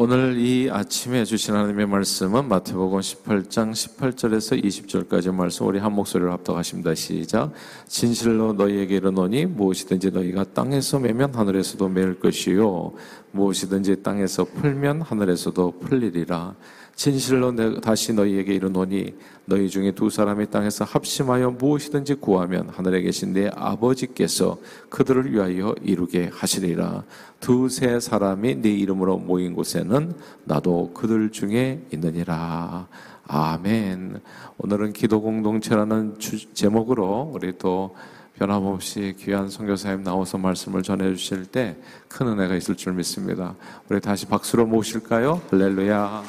오늘 이 아침에 주신 하나님의 말씀은 마태복음 18장 18절에서 20절까지 말씀 우리 한 목소리로 합독하십니다. 시작. 진실로 너희에게 이르노니 무엇이든지 너희가 땅에서 매면 하늘에서도 매일 것이요 무엇이든지 땅에서 풀면 하늘에서도 풀리리라. 진실로 내 다시 너희에게 이르노니 너희 중에 두 사람이 땅에서 합심하여 무엇이든지 구하면 하늘에 계신 내 아버지께서 그들을 위하여 이루게 하시리라. 두세 사람이 네 이름으로 모인 곳에는 나도 그들 중에 있느니라. 아멘. 오늘은 기도 공동체라는 주, 제목으로 우리 또 변함없이 귀한 선교사님 나와서 말씀을 전해 주실 때 큰 은혜가 있을 줄 믿습니다. 우리 다시 박수로 모실까요? 할렐루야.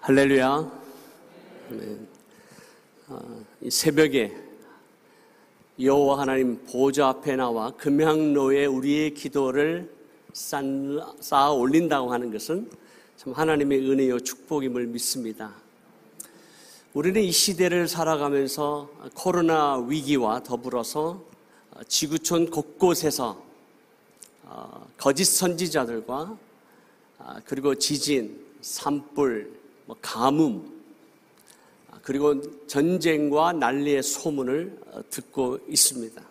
할렐루야. 네. 어, 이 새벽에 여호와 하나님 보좌 앞에 나와 금향로에 우리의 기도를 쌓아 올린다고 하는 것은 참 하나님의 은혜요 축복임을 믿습니다. 우리는 이 시대를 살아가면서 코로나 위기와 더불어서 지구촌 곳곳에서 어, 거짓 선지자들과 아, 그리고 지진, 산불, 뭐 가뭄, 그리고 전쟁과 난리의 소문을 어, 듣고 있습니다.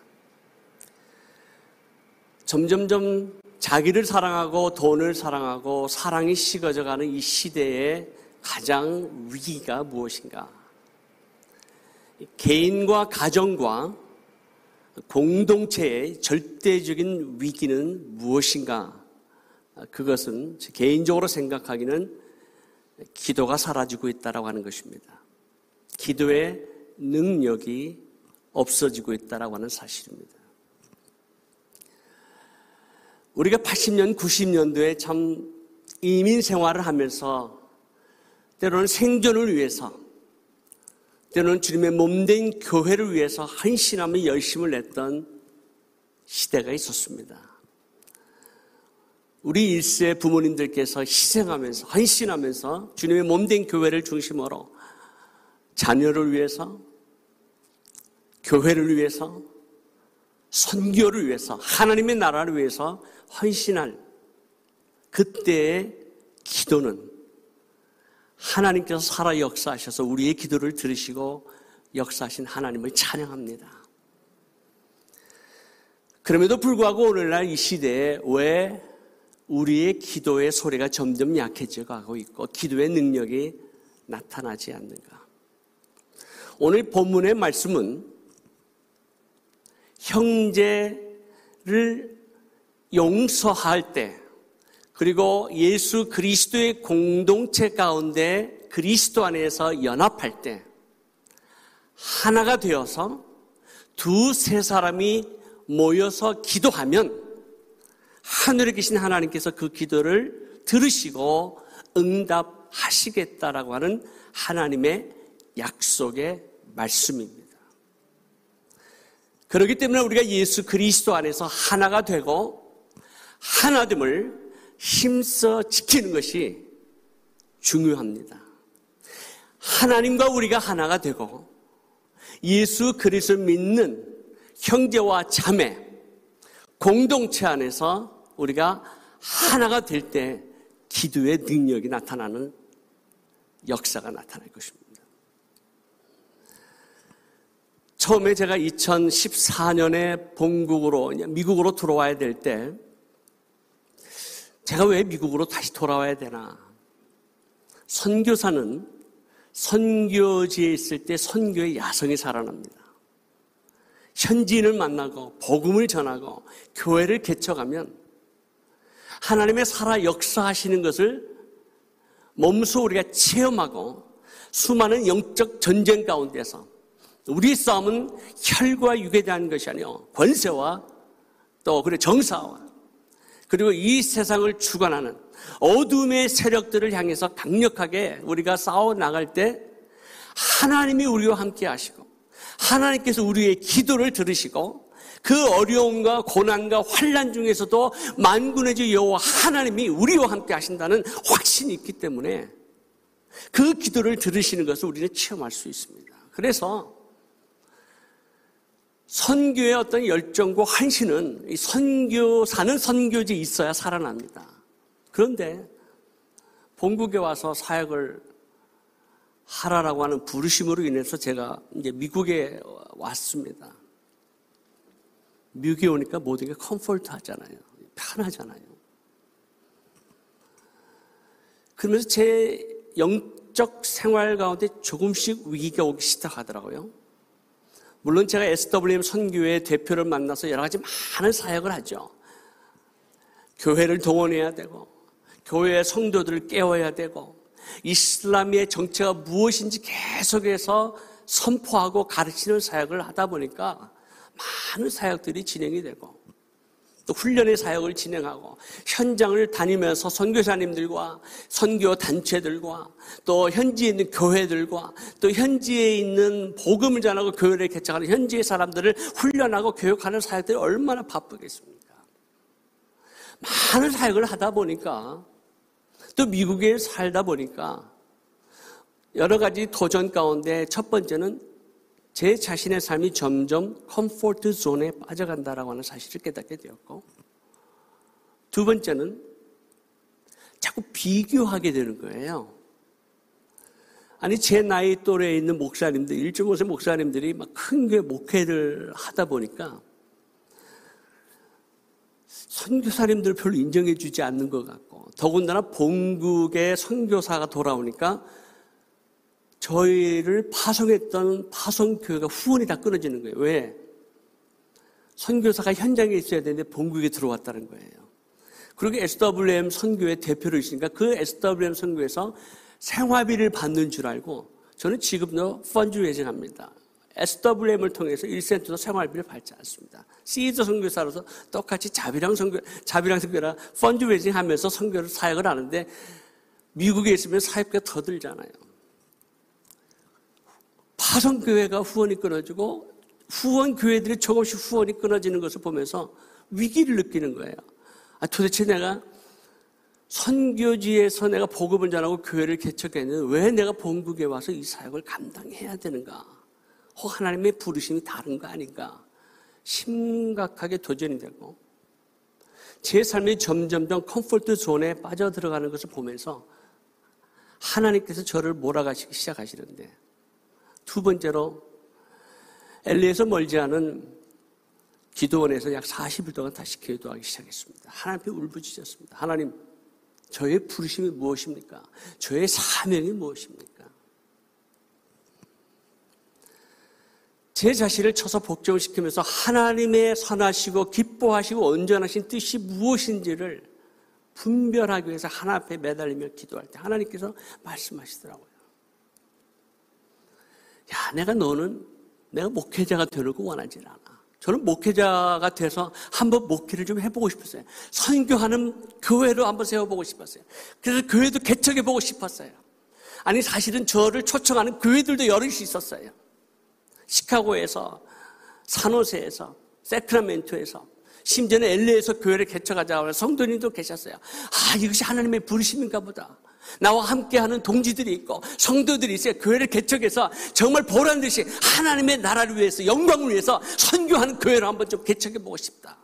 점점점 자기를 사랑하고 돈을 사랑하고 사랑이 식어져 가는 이 시대의 가장 위기가 무엇인가? 개인과 가정과 공동체의 절대적인 위기는 무엇인가? 그것은 개인적으로 생각하기는 기도가 사라지고 있다라고 하는 것입니다. 기도의 능력이 없어지고 있다라고 하는 사실입니다. 우리가 80년, 90년도에 참 이민 생활을 하면서 때로는 생존을 위해서 때로는 주님의 몸된 교회를 위해서 헌신하며 열심을 냈던 시대가 있었습니다. 우리 일세 부모님들께서 희생하면서 헌신하면서 주님의 몸된 교회를 중심으로 자녀를 위해서 교회를 위해서 선교를 위해서 하나님의 나라를 위해서 헌신할 그때의 기도는 하나님께서 살아 역사하셔서 우리의 기도를 들으시고 역사하신 하나님을 찬양합니다. 그럼에도 불구하고 오늘날 이 시대에 왜 우리의 기도의 소리가 점점 약해져 가고 있고 기도의 능력이 나타나지 않는가. 오늘 본문의 말씀은 형제를 용서할 때 그리고 예수 그리스도의 공동체 가운데 그리스도 안에서 연합할 때 하나가 되어서 두 세 사람이 모여서 기도하면 하늘에 계신 하나님께서 그 기도를 들으시고 응답하시겠다라고 하는 하나님의 약속의 말씀입니다. 그렇기 때문에 우리가 예수 그리스도 안에서 하나가 되고 하나됨을 힘써 지키는 것이 중요합니다. 하나님과 우리가 하나가 되고 예수 그리스도 믿는 형제와 자매 공동체 안에서 우리가 하나가 될 때 기도의 능력이 나타나는 역사가 나타날 것입니다. 처음에 제가 2014년에 본국으로, 미국으로 들어와야 될 때, 제가 왜 미국으로 다시 돌아와야 되나? 선교사는 선교지에 있을 때 선교의 야성이 살아납니다. 현지인을 만나고 복음을 전하고 교회를 개척하면 하나님의 살아 역사하시는 것을 몸소 우리가 체험하고 수많은 영적 전쟁 가운데서 우리의 싸움은 혈과 육에 대한 것이 아니요 권세와 또 그리고 정사와 그리고 이 세상을 주관하는 어둠의 세력들을 향해서 강력하게 우리가 싸워 나갈 때 하나님이 우리와 함께 하시고 하나님께서 우리의 기도를 들으시고 그 어려움과 고난과 환란 중에서도 만군의 주 여호와 하나님이 우리와 함께 하신다는 확신이 있기 때문에 그 기도를 들으시는 것을 우리는 체험할 수 있습니다. 그래서 선교의 어떤 열정과 헌신은 이 선교사는 선교지 있어야 살아납니다. 그런데 본국에 와서 사역을 하라라고 하는 부르심으로 인해서 제가 이제 미국에 왔습니다. 미국에 오니까 모든 게 comfort 하잖아요. 편하잖아요. 그러면서 제 영적 생활 가운데 조금씩 위기가 오기 시작하더라고요. 물론 제가 SWM 선교회 대표를 만나서 여러 가지 많은 사역을 하죠. 교회를 동원해야 되고, 교회의 성도들을 깨워야 되고, 이슬람의 정체가 무엇인지 계속해서 선포하고 가르치는 사역을 하다 보니까 많은 사역들이 진행이 되고, 또 훈련의 사역을 진행하고 현장을 다니면서 선교사님들과 선교 단체들과 또 현지에 있는 교회들과 또 현지에 있는 복음을 전하고 교회를 개척하는 현지의 사람들을 훈련하고 교육하는 사역들이 얼마나 바쁘겠습니까? 많은 사역을 하다 보니까 또 미국에 살다 보니까 여러 가지 도전 가운데 첫 번째는 제 자신의 삶이 점점 comfort zone에 빠져간다라고 하는 사실을 깨닫게 되었고 두 번째는 자꾸 비교하게 되는 거예요. 아니 제 나이 또래에 있는 목사님들, 일주못의 목사님들이 막 큰 교회 목회를 하다 보니까 선교사님들 별로 인정해 주지 않는 것 같고 더군다나 본국의 선교사가 돌아오니까 저희를 파송했던 파송교회가 후원이 다 끊어지는 거예요. 왜? 선교사가 현장에 있어야 되는데 본국에 들어왔다는 거예요. 그리고 SWM 선교회 대표를 있으니까 그 SWM 선교에서 생활비를 받는 줄 알고 저는 지금도 펀드 예정합니다. SWM을 통해서 1센트도 생활비를 받지 않습니다. 시드 선교사로서 똑같이 자비랑 선교, 자비랑 선교라 펀드 웨징 하면서 선교를 사역을 하는데 미국에 있으면 사역비가 더 들잖아요. 파송교회가 후원이 끊어지고 후원 교회들이 조금씩 후원이 끊어지는 것을 보면서 위기를 느끼는 거예요. 아, 도대체 내가 선교지에서 내가 복음을 전하고 교회를 개척했는데 왜 내가 본국에 와서 이 사역을 감당해야 되는가? 혹 하나님의 부르심이 다른 거 아닌가? 심각하게 도전이 되고 제 삶이 점점점 comfort zone에 빠져들어가는 것을 보면서 하나님께서 저를 몰아가시기 시작하시는데 두 번째로 엘리에서 멀지 않은 기도원에서 약 40일 동안 다시 기도하기 시작했습니다. 하나님 앞에 울부짖었습니다. 하나님, 저의 부르심이 무엇입니까? 저의 사명이 무엇입니까? 제 자신을 쳐서 복종을 시키면서 하나님의 선하시고 기뻐하시고 온전하신 뜻이 무엇인지를 분별하기 위해서 하나 앞에 매달리며 기도할 때 하나님께서 말씀하시더라고요. 야, 내가 너는 내가 목회자가 되려고 원하지 않아. 저는 목회자가 돼서 한번 목회를 좀 해보고 싶었어요. 선교하는 교회로 한번 세워보고 싶었어요. 그래서 교회도 개척해보고 싶었어요. 아니, 사실은 저를 초청하는 교회들도 여럿이 있었어요. 시카고에서, 산호세에서, 세크라멘토에서, 심지어는 LA에서 교회를 개척하자고 성도님도 계셨어요. 아, 이것이 하나님의 부르심인가 보다. 나와 함께하는 동지들이 있고 성도들이 있어요. 교회를 개척해서 정말 보란 듯이 하나님의 나라를 위해서 영광을 위해서 선교하는 교회를 한번 좀 개척해 보고 싶다.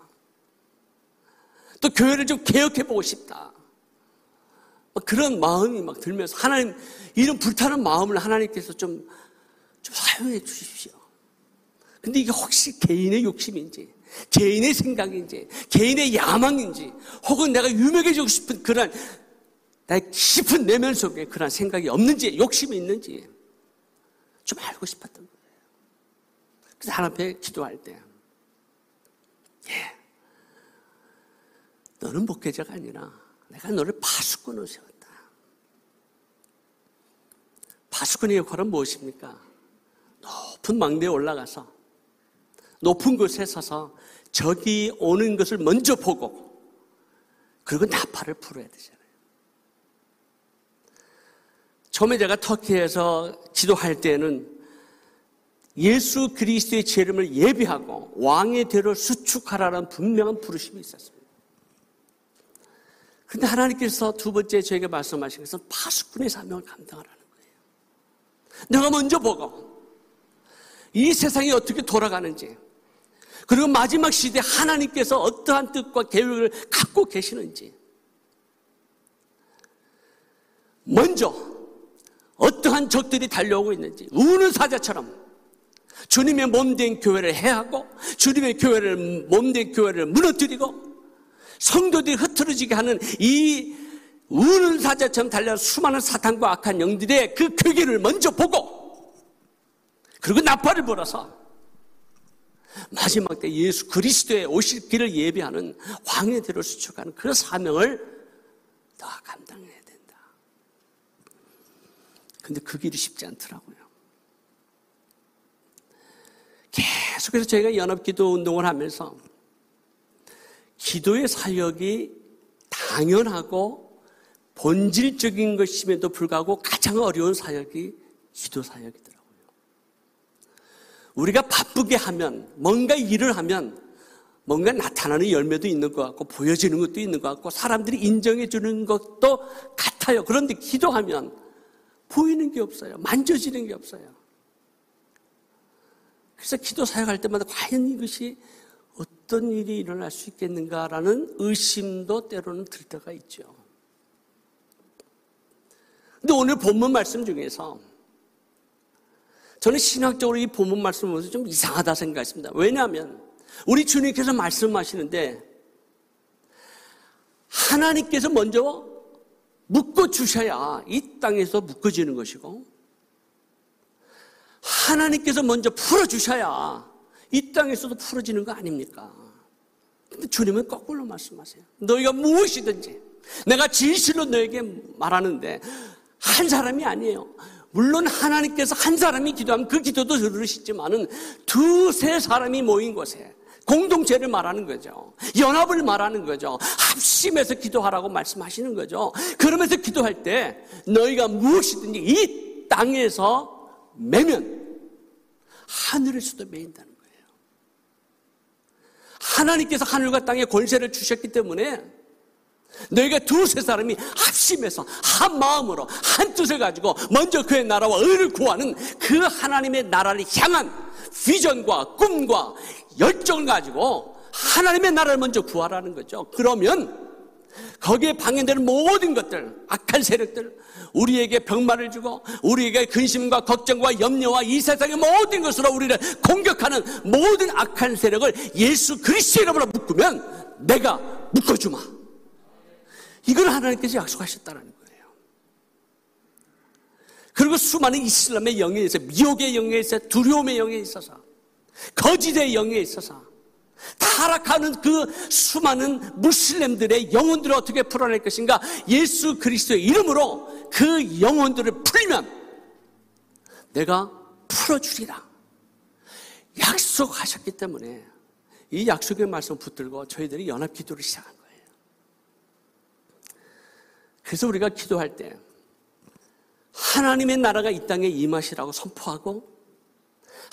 또 교회를 좀 개혁해 보고 싶다. 그런 마음이 막 들면서 하나님 이런 불타는 마음을 하나님께서 좀, 좀 사용해 주십시오. 근데 이게 혹시 개인의 욕심인지 개인의 생각인지 개인의 야망인지 혹은 내가 유명해지고 싶은 그런 나의 깊은 내면 속에 그런 생각이 없는지, 욕심이 있는지 좀 알고 싶었던 거예요. 그래서 하나님 앞에 기도할 때, 예, 너는 목회자가 아니라 내가 너를 파수꾼으로 세웠다. 파수꾼의 역할은 무엇입니까? 높은 망대에 올라가서 높은 곳에 서서 적이 오는 것을 먼저 보고 그리고 나팔을 불어야 되잖아요. 처음에 제가 터키에서 기도할 때는 예수 그리스도의 재림을 예비하고 왕의 대로 수축하라는 분명한 부르심이 있었습니다. 그런데 하나님께서 두 번째 저에게 말씀하신 것은 파수꾼의 사명을 감당하라는 거예요. 내가 먼저 보고 이 세상이 어떻게 돌아가는지 그리고 마지막 시대 하나님께서 어떠한 뜻과 계획을 갖고 계시는지 먼저 어떠한 적들이 달려오고 있는지 우는 사자처럼 주님의 몸된 교회를 해하고 주님의 교회를 몸된 교회를 무너뜨리고 성도들이 흐트러지게 하는 이 우는 사자처럼 달려 수많은 사탄과 악한 영들의 그 괴기를 먼저 보고 그리고 나팔을 불어서 마지막 때 예수 그리스도의 오실 길을 예비하는 황해대로 수축하는 그 사명을 감당해야 된다. 근데 그 길이 쉽지 않더라고요. 계속해서 저희가 연합기도 운동을 하면서 기도의 사역이 당연하고 본질적인 것임에도 불구하고 가장 어려운 사역이 기도 사역이더라고요. 우리가 바쁘게 하면, 뭔가 일을 하면, 뭔가 나타나는 열매도 있는 것 같고, 보여지는 것도 있는 것 같고, 사람들이 인정해 주는 것도 같아요. 그런데 기도하면 보이는 게 없어요. 만져지는 게 없어요. 그래서 기도 사역할 때마다 과연 이것이 어떤 일이 일어날 수 있겠는가라는 의심도 때로는 들 때가 있죠. 근데 오늘 본문 말씀 중에서 저는 신학적으로 이 본문 말씀을 보면서 좀 이상하다 생각했습니다. 왜냐하면 우리 주님께서 말씀하시는데 하나님께서 먼저 묶어 주셔야 이 땅에서 묶어지는 것이고 하나님께서 먼저 풀어 주셔야 이 땅에서도 풀어지는 거 아닙니까? 근데 주님은 거꾸로 말씀하세요. 너희가 무엇이든지 내가 진실로 너에게 말하는데 한 사람이 아니에요. 물론 하나님께서 한 사람이 기도하면 그 기도도 들으시지만은 두세 사람이 모인 곳에 공동체를 말하는 거죠. 연합을 말하는 거죠. 합심해서 기도하라고 말씀하시는 거죠. 그러면서 기도할 때 너희가 무엇이든지 이 땅에서 매면 하늘에서도 매인다는 거예요. 하나님께서 하늘과 땅에 권세를 주셨기 때문에 너희가 두세 사람이 합심해서 한 마음으로 한 뜻을 가지고 먼저 그의 나라와 의를 구하는 그 하나님의 나라를 향한 비전과 꿈과 열정을 가지고 하나님의 나라를 먼저 구하라는 거죠. 그러면 거기에 방해되는 모든 것들, 악한 세력들, 우리에게 병마를 주고 우리에게 근심과 걱정과 염려와 이 세상의 모든 것으로 우리를 공격하는 모든 악한 세력을 예수 그리스도 이름으로 묶으면 내가 묶어주마. 이걸 하나님께서 약속하셨다는 거예요. 그리고 수많은 이슬람의 영에 있어 미혹의 영에 있어 두려움의 영에 있어서 거짓의 영에 있어서 타락하는 그 수많은 무슬림들의 영혼들을 어떻게 풀어낼 것인가? 예수 그리스도의 이름으로 그 영혼들을 풀면 내가 풀어주리라. 약속하셨기 때문에 이 약속의 말씀 붙들고 저희들이 연합 기도를 시작한 거예요. 그래서 우리가 기도할 때 하나님의 나라가 이 땅에 임하시라고 선포하고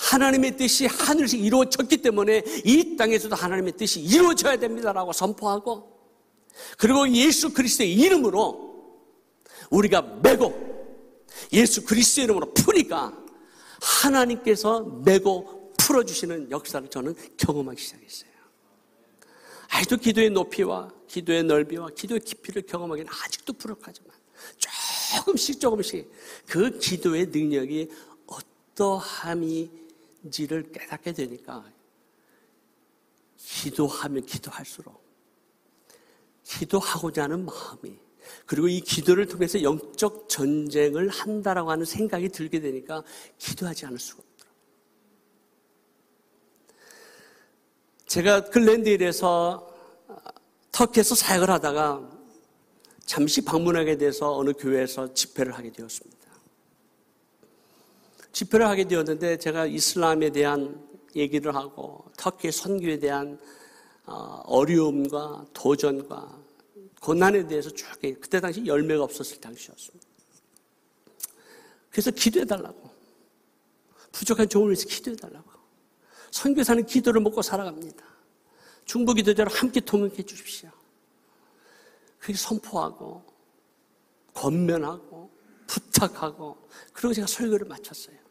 하나님의 뜻이 하늘에서 이루어졌기 때문에 이 땅에서도 하나님의 뜻이 이루어져야 됩니다라고 선포하고 그리고 예수 그리스도의 이름으로 우리가 메고 예수 그리스도의 이름으로 푸니까 하나님께서 메고 풀어주시는 역사를 저는 경험하기 시작했어요. 아직도 기도의 높이와 기도의 넓이와 기도의 깊이를 경험하기는 아직도 부족하지만 조금씩 조금씩 그 기도의 능력이 어떠함인 지를 깨닫게 되니까 기도하면 기도할수록 기도하고자 하는 마음이 그리고 이 기도를 통해서 영적 전쟁을 한다라고 하는 생각이 들게 되니까 기도하지 않을 수가 없더라고요. 제가 글랜드일에서 터키에서 사역을 하다가 잠시 방문하게 돼서 어느 교회에서 집회를 하게 되었습니다. 집회를 하게 되었는데 제가 이슬람에 대한 얘기를 하고 터키의 선교에 대한 어, 어려움과 도전과 고난에 대해서 쭉 그때 당시 열매가 없었을 당시였습니다. 그래서 기도해 달라고 부족한 조언을 위해서 기도해 달라고 선교사는 기도를 먹고 살아갑니다. 중보 기도자로 함께 동역해 주십시오. 그렇게 선포하고 권면하고 부탁하고 그리고 제가 설교를 마쳤어요.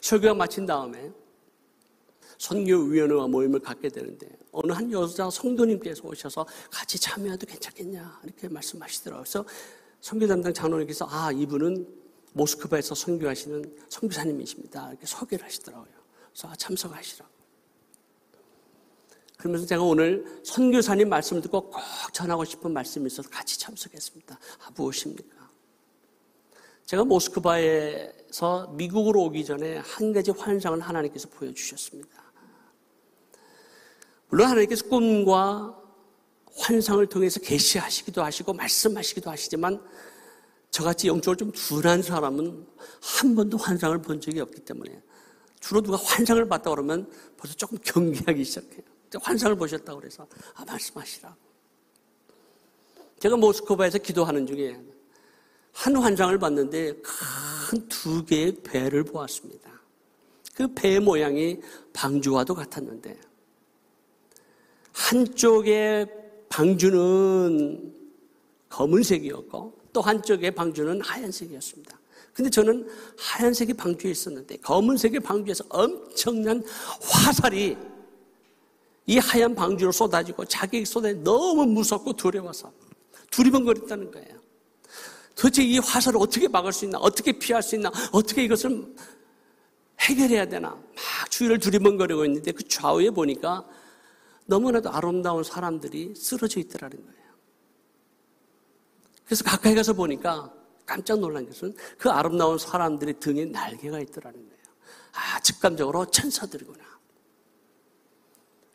설교가 마친 다음에 선교위원회와 모임을 갖게 되는데 어느 한 여자 성도님께서 오셔서 같이 참여해도 괜찮겠냐 이렇게 말씀하시더라고요. 그래서 선교 담당 장로님께서 아 이분은 모스크바에서 선교하시는 선교사님이십니다. 이렇게 소개를 하시더라고요. 그래서 아, 참석하시라고. 그러면서 제가 오늘 선교사님 말씀을 듣고 꼭 전하고 싶은 말씀이 있어서 같이 참석했습니다. 아, 무엇입니까? 제가 모스크바에서 미국으로 오기 전에 한 가지 환상을 하나님께서 보여주셨습니다. 물론 하나님께서 꿈과 환상을 통해서 계시하시기도 하시고 말씀하시기도 하시지만 저같이 영적으로 좀 둔한 사람은 한 번도 환상을 본 적이 없기 때문에 주로 누가 환상을 봤다 그러면 벌써 조금 경계하기 시작해요. 환상을 보셨다고 그래서 아 말씀하시라고. 제가 모스크바에서 기도하는 중에 한 환상을 봤는데 큰 두 개의 배를 보았습니다. 그 배 모양이 방주와도 같았는데 한쪽의 방주는 검은색이었고 또 한쪽의 방주는 하얀색이었습니다. 근데 저는 하얀색의 방주에 있었는데 검은색의 방주에서 엄청난 화살이 이 하얀 방주로 쏟아지고 자기에게 너무 무섭고 두려워서 두리번거렸다는 거예요. 도대체 이 화살을 어떻게 막을 수 있나? 어떻게 피할 수 있나? 어떻게 이것을 해결해야 되나? 막 주위를 두리번거리고 있는데 그 좌우에 보니까 너무나도 아름다운 사람들이 쓰러져 있더라는 거예요. 그래서 가까이 가서 보니까 깜짝 놀란 것은 그 아름다운 사람들의 등에 날개가 있더라는 거예요. 아, 직감적으로 천사들이구나.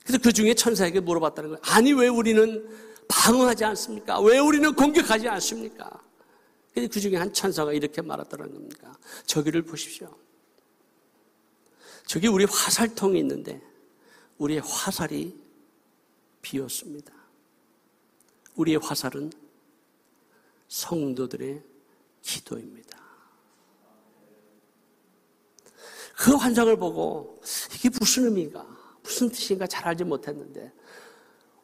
그래서 그 중에 천사에게 물어봤다는 거예요. 아니, 왜 우리는 방어하지 않습니까? 왜 우리는 공격하지 않습니까? 그 중에 한 천사가 이렇게 말하더라는 겁니다. 저기를 보십시오. 저기 우리 화살통이 있는데, 우리의 화살이 비었습니다. 우리의 화살은 성도들의 기도입니다. 그 환상을 보고 이게 무슨 의미인가, 무슨 뜻인가 잘 알지 못했는데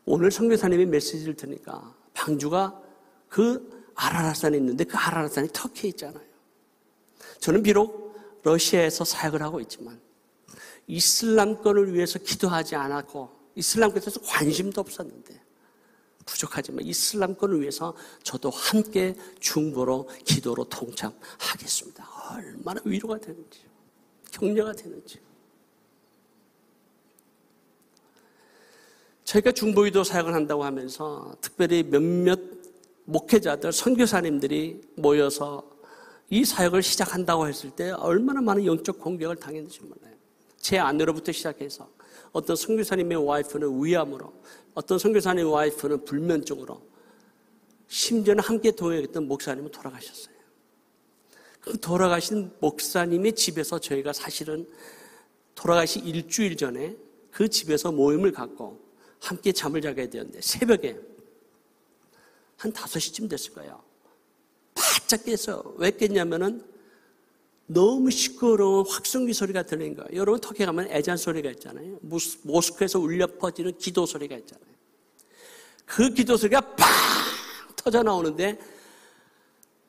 오늘 성교사님이 메시지를 드니까 방주가 그 아라라산에 있는데 그 아라라산이 터키에 있잖아요. 저는 비록 러시아에서 사역을 하고 있지만 이슬람권을 위해서 기도하지 않았고 이슬람권에서 관심도 없었는데 부족하지만 이슬람권을 위해서 저도 함께 중보로 기도로 동참하겠습니다. 얼마나 위로가 되는지, 격려가 되는지. 저희가 중보기도 사역을 한다고 하면서 특별히 몇몇 목회자들, 선교사님들이 모여서 이 사역을 시작한다고 했을 때 얼마나 많은 영적 공격을 당했는지 몰라요. 제 아내로부터 시작해서 어떤 선교사님의 와이프는 위암으로, 어떤 선교사님의 와이프는 불면증으로, 심지어는 함께 동행했던 목사님은 돌아가셨어요. 그 돌아가신 목사님의 집에서 저희가 사실은 돌아가시 일주일 전에 그 집에서 모임을 갖고 함께 잠을 자게 되었는데 새벽에 한 5시쯤 됐을 거예요. 바짝 깨서 왜 깼냐면은 너무 시끄러운 확성기 소리가 들리는 거예요. 여러분 터키 가면 애잔 소리가 있잖아요. 모스크에서 울려 퍼지는 기도 소리가 있잖아요. 그 기도 소리가 빵 터져 나오는데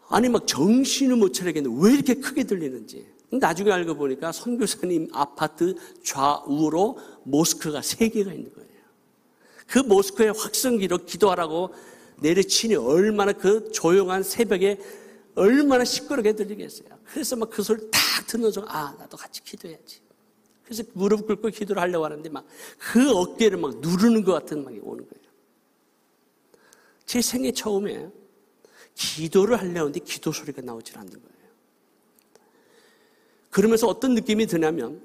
아니 막 정신을 못 차리겠는데 왜 이렇게 크게 들리는지. 나중에 알고 보니까 선교사님 아파트 좌우로 모스크가 세 개가 있는 거예요. 그 모스크의 확성기로 기도하라고 내려치니 얼마나 그 조용한 새벽에 얼마나 시끄럽게 들리겠어요. 그래서 막 그 소리 딱 듣는 순간, 아, 나도 같이 기도해야지. 그래서 무릎 꿇고 기도를 하려고 하는데 막 그 어깨를 막 누르는 것 같은 막이 오는 거예요. 제 생애 처음에 기도를 하려고 하는데 기도 소리가 나오질 않는 거예요. 그러면서 어떤 느낌이 드냐면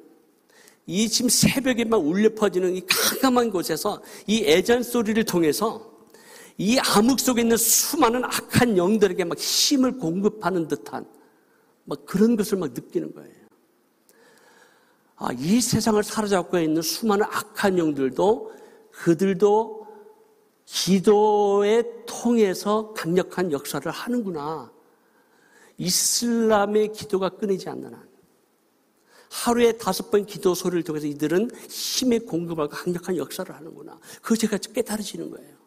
이 지금 새벽에 막 울려 퍼지는 이 깜깜한 곳에서 이 애잔 소리를 통해서 이 암흑 속에 있는 수많은 악한 영들에게 막 힘을 공급하는 듯한 막 그런 것을 막 느끼는 거예요. 아, 이 세상을 사로잡고 있는 수많은 악한 영들도 그들도 기도에 통해서 강력한 역사를 하는구나. 이슬람의 기도가 끊이지 않는 한. 하루에 다섯 번 기도 소리를 통해서 이들은 힘의 공급하고 강력한 역사를 하는구나. 그거 제가 깨달아지는 거예요.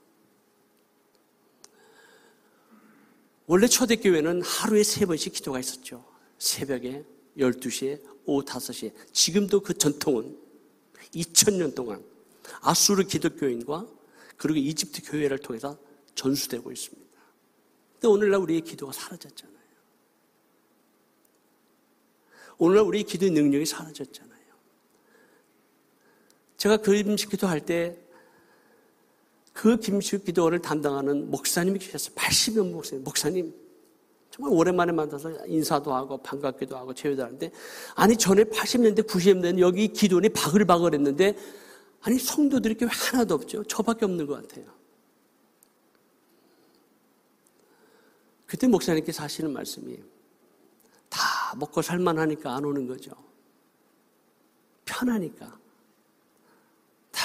원래 초대교회는 하루에 세 번씩 기도가 있었죠. 새벽에, 12시에, 오후 5시에. 지금도 그 전통은 2000년 동안 아수르 기독교인과 그리고 이집트 교회를 통해서 전수되고 있습니다. 근데 오늘날 우리의 기도가 사라졌잖아요. 오늘날 우리의 기도의 능력이 사라졌잖아요. 제가 그 김식 기도할 때 그 김식 기도를 담당하는 목사님이 계셨어요. 80년 목사님. 목사님, 정말 오랜만에 만나서 인사도 하고 반갑기도 하고 제외도 하는데 아니 전에 80년대 90년대는 여기 기도원이 바글바글 했는데 아니 성도들이 왜 하나도 없죠. 저밖에 없는 것 같아요. 그때 목사님께서 하시는 말씀이 다 먹고 살만하니까 안 오는 거죠. 편하니까.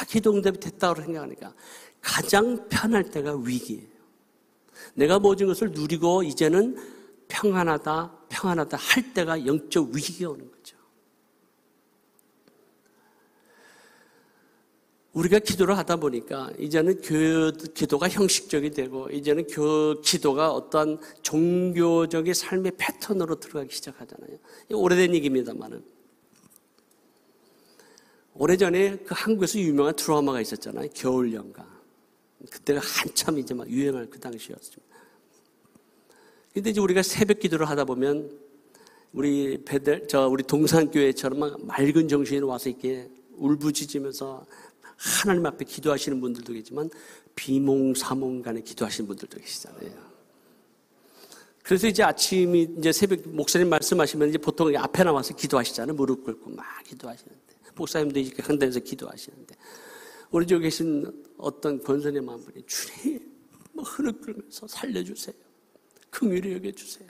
다 기도 응답이 됐다고 생각하니까 가장 편할 때가 위기예요. 내가 모든 것을 누리고 이제는 평안하다, 평안하다 할 때가 영적 위기가 오는 거죠. 우리가 기도를 하다 보니까 이제는 교, 기도가 형식적이 되고 이제는 교, 기도가 어떤 종교적인 삶의 패턴으로 들어가기 시작하잖아요. 오래된 얘기입니다만은. 오래전에 그 한국에서 유명한 드라마가 있었잖아요. 겨울연가. 그때가 한참 이제 막 유행할 그 당시였습니다. 근데 이제 우리가 새벽 기도를 하다 보면 우리 배들, 저 우리 동산교회처럼 막 맑은 정신이 와서 이렇게 울부짖으면서 하나님 앞에 기도하시는 분들도 계지만 비몽사몽 간에 기도하시는 분들도 계시잖아요. 그래서 이제 아침이 이제 새벽 목사님 말씀하시면 이제 보통 앞에 나와서 기도하시잖아요. 무릎 꿇고 막 기도하시는데 목사님도 이렇게 한 데서 기도하시는데 우리 쪽에 계신 어떤 권선의 한 분이 주님 뭐 흐느끼면서 살려주세요. 긍휼히 여겨주세요.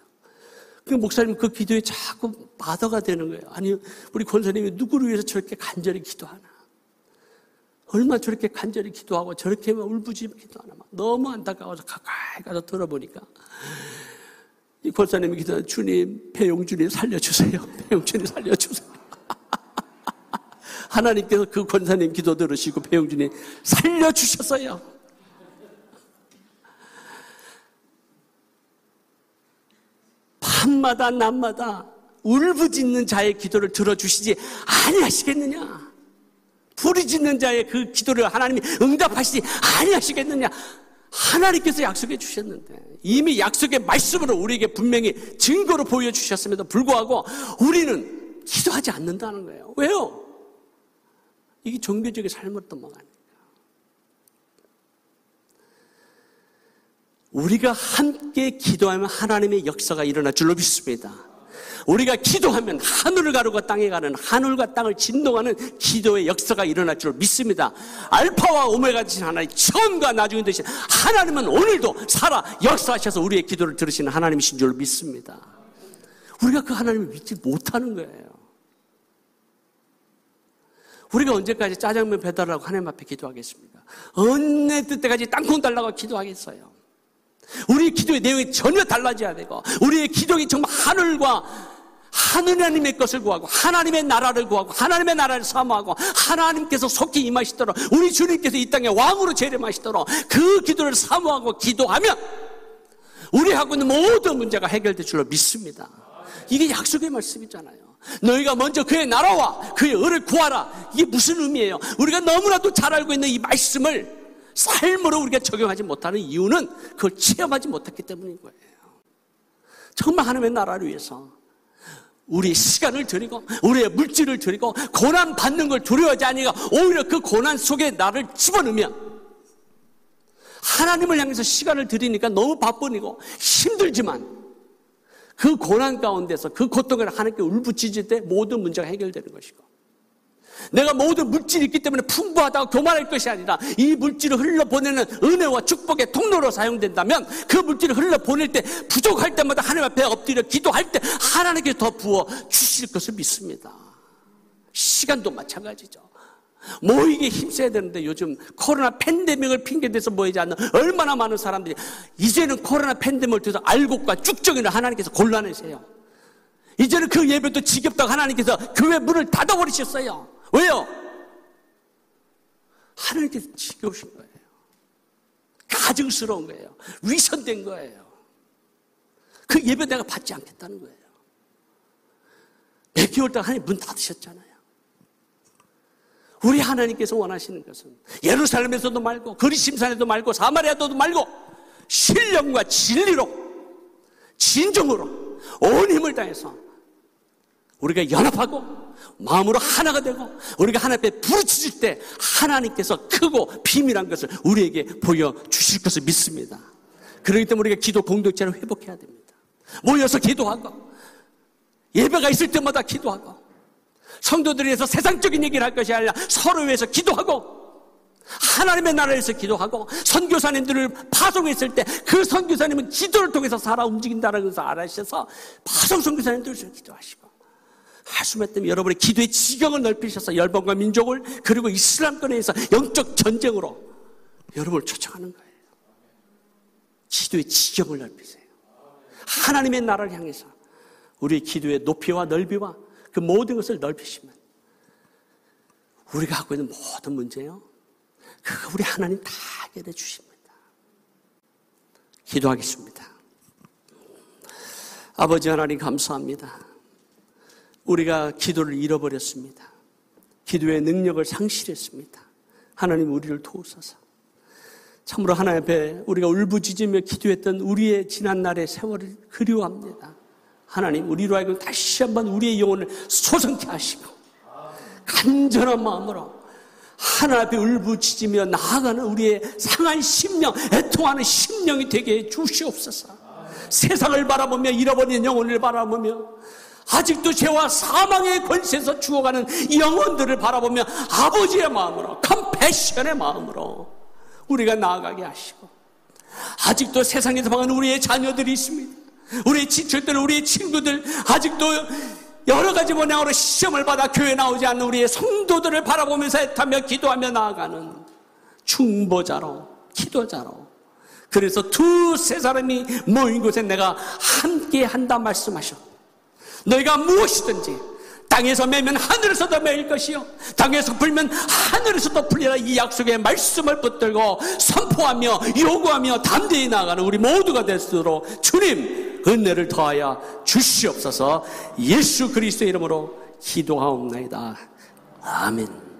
그 목사님 그 기도에 자꾸 마더가 되는 거예요. 아니 우리 권선님이 누구를 위해서 저렇게 간절히 기도하나? 얼마 저렇게 간절히 기도하고 저렇게 울부짖으며 기도하나? 막 너무 안타까워서 가까이 가서 들어보니까 이 권사님이 기도하 주님 배용준이 살려주세요. 배용준이 살려주세요. 하나님께서 그 권사님 기도 들으시고 배용준이 살려주셨어요. 밤마다 낮마다 울부짖는 자의 기도를 들어주시지 아니하시겠느냐? 부르짖는 자의 그 기도를 하나님이 응답하시지 아니하시겠느냐? 하나님께서 약속해 주셨는데 이미 약속의 말씀으로 우리에게 분명히 증거로 보여주셨음에도 불구하고 우리는 기도하지 않는다는 거예요. 왜요? 이게 종교적인 삶을 넘어가니까. 우리가 함께 기도하면 하나님의 역사가 일어날 줄로 믿습니다. 우리가 기도하면 하늘을 가르고 땅에 가는 하늘과 땅을 진동하는 기도의 역사가 일어날 줄 믿습니다. 알파와 오메가 되신 하나님, 처음과 나중에 되신 하나님은 오늘도 살아 역사하셔서 우리의 기도를 들으시는 하나님이신 줄 믿습니다. 우리가 그 하나님을 믿지 못하는 거예요. 우리가 언제까지 짜장면 배달하고 하나님 앞에 기도하겠습니까? 언제 때까지 땅콩 달라고 기도하겠어요? 우리의 기도의 내용이 전혀 달라져야 되고 우리의 기도가 정말 하늘과 하느님의 것을 구하고 하나님의 나라를 구하고 하나님의 나라를 사모하고 하나님께서 속히 임하시도록 우리 주님께서 이 땅에 왕으로 재림하시도록 그 기도를 사모하고 기도하면 우리 하고 있는 모든 문제가 해결될 줄로 믿습니다. 이게 약속의 말씀이잖아요. 너희가 먼저 그의 나라와 그의 의를 구하라. 이게 무슨 의미예요? 우리가 너무나도 잘 알고 있는 이 말씀을 삶으로 우리가 적용하지 못하는 이유는 그걸 체험하지 못했기 때문인 거예요. 정말 하나님의 나라를 위해서 우리의 시간을 드리고 우리의 물질을 드리고 고난 받는 걸 두려워하지 아니가 오히려 그 고난 속에 나를 집어넣으면 하나님을 향해서 시간을 드리니까 너무 바쁘고 힘들지만 그 고난 가운데서 그 고통을 하나님께 울부짖을 때 모든 문제가 해결되는 것이고 내가 모든 물질이 있기 때문에 풍부하다고 교만할 것이 아니라 이 물질을 흘러보내는 은혜와 축복의 통로로 사용된다면 그 물질을 흘러보낼 때 부족할 때마다 하나님 앞에 엎드려 기도할 때 하나님께 더 부어 주실 것을 믿습니다. 시간도 마찬가지죠. 모이게 힘써야 되는데 요즘 코로나 팬데믹을 핑계대서 모이지 않는 얼마나 많은 사람들이 이제는 코로나 팬데믹을 통해서 알곡과 쭉정이를 하나님께서 곤란해세요. 이제는 그 예배도 지겹다고 하나님께서 교회 문을 닫아버리셨어요. 왜요? 하나님께서 지겨우신 거예요. 가증스러운 거예요. 위선된 거예요. 그 예배 내가 받지 않겠다는 거예요. 몇 개월 동안 하나님 문 닫으셨잖아요. 우리 하나님께서 원하시는 것은 예루살렘에서도 말고 그리심산에도 말고 사마리아도도 말고 신령과 진리로 진정으로 온 힘을 다해서 우리가 연합하고 마음으로 하나가 되고 우리가 하나님 앞에 부르짖을 때 하나님께서 크고 비밀한 것을 우리에게 보여 주실 것을 믿습니다. 그렇기 때문에 우리가 기도 공동체를 회복해야 됩니다. 모여서 기도하고 예배가 있을 때마다 기도하고 성도들이 위해서 세상적인 얘기를 할 것이 아니라 서로 위해서 기도하고 하나님의 나라에서 기도하고 선교사님들을 파송했을 때 그 선교사님은 기도를 통해서 살아 움직인다는 것을 알아주셔서 파송 선교사님들을 위해서 기도하시고 하수메 때문에 여러분의 기도의 지경을 넓히셔서 열방과 민족을 그리고 이슬람권에서 영적 전쟁으로 여러분을 초청하는 거예요. 기도의 지경을 넓히세요. 하나님의 나라를 향해서 우리의 기도의 높이와 넓이와 그 모든 것을 넓히시면 우리가 갖고 있는 모든 문제요. 그거 우리 하나님 다 해결해 주십니다. 기도하겠습니다. 아버지 하나님 감사합니다. 우리가 기도를 잃어버렸습니다. 기도의 능력을 상실했습니다. 하나님 우리를 도우소서. 참으로 하나님 앞에 우리가 울부짖으며 기도했던 우리의 지난 날의 세월을 그리워합니다. 하나님 우리로 하여금 다시 한번 우리의 영혼을 소성케 하시고 간절한 마음으로 하나님 앞에 울부짖으며 나아가는 우리의 상한 심령, 애통하는 심령이 되게 해 주시옵소서. 세상을 바라보며 잃어버린 영혼을 바라보며 아직도 죄와 사망의 권세에서 죽어가는 영혼들을 바라보며 아버지의 마음으로, 컴패션의 마음으로 우리가 나아가게 하시고 아직도 세상에서 방하는 우리의 자녀들이 있습니다. 우리의 지출들, 우리의 친구들, 아직도 여러 가지 모양으로 시험을 받아 교회 나오지 않는 우리의 성도들을 바라보면서 애타며 기도하며 나아가는 중보자로, 기도자로. 그래서 두세 사람이 모인 곳에 내가 함께 한다 말씀하셨고, 너희가 무엇이든지 땅에서 매면 하늘에서도 매일 것이요. 땅에서 불면 하늘에서도 풀리라. 이 약속의 말씀을 붙들고 선포하며 요구하며 담대히 나아가는 우리 모두가 될수록 주님 은혜를 더하여 주시옵소서. 예수 그리스도의 이름으로 기도하옵나이다. 아멘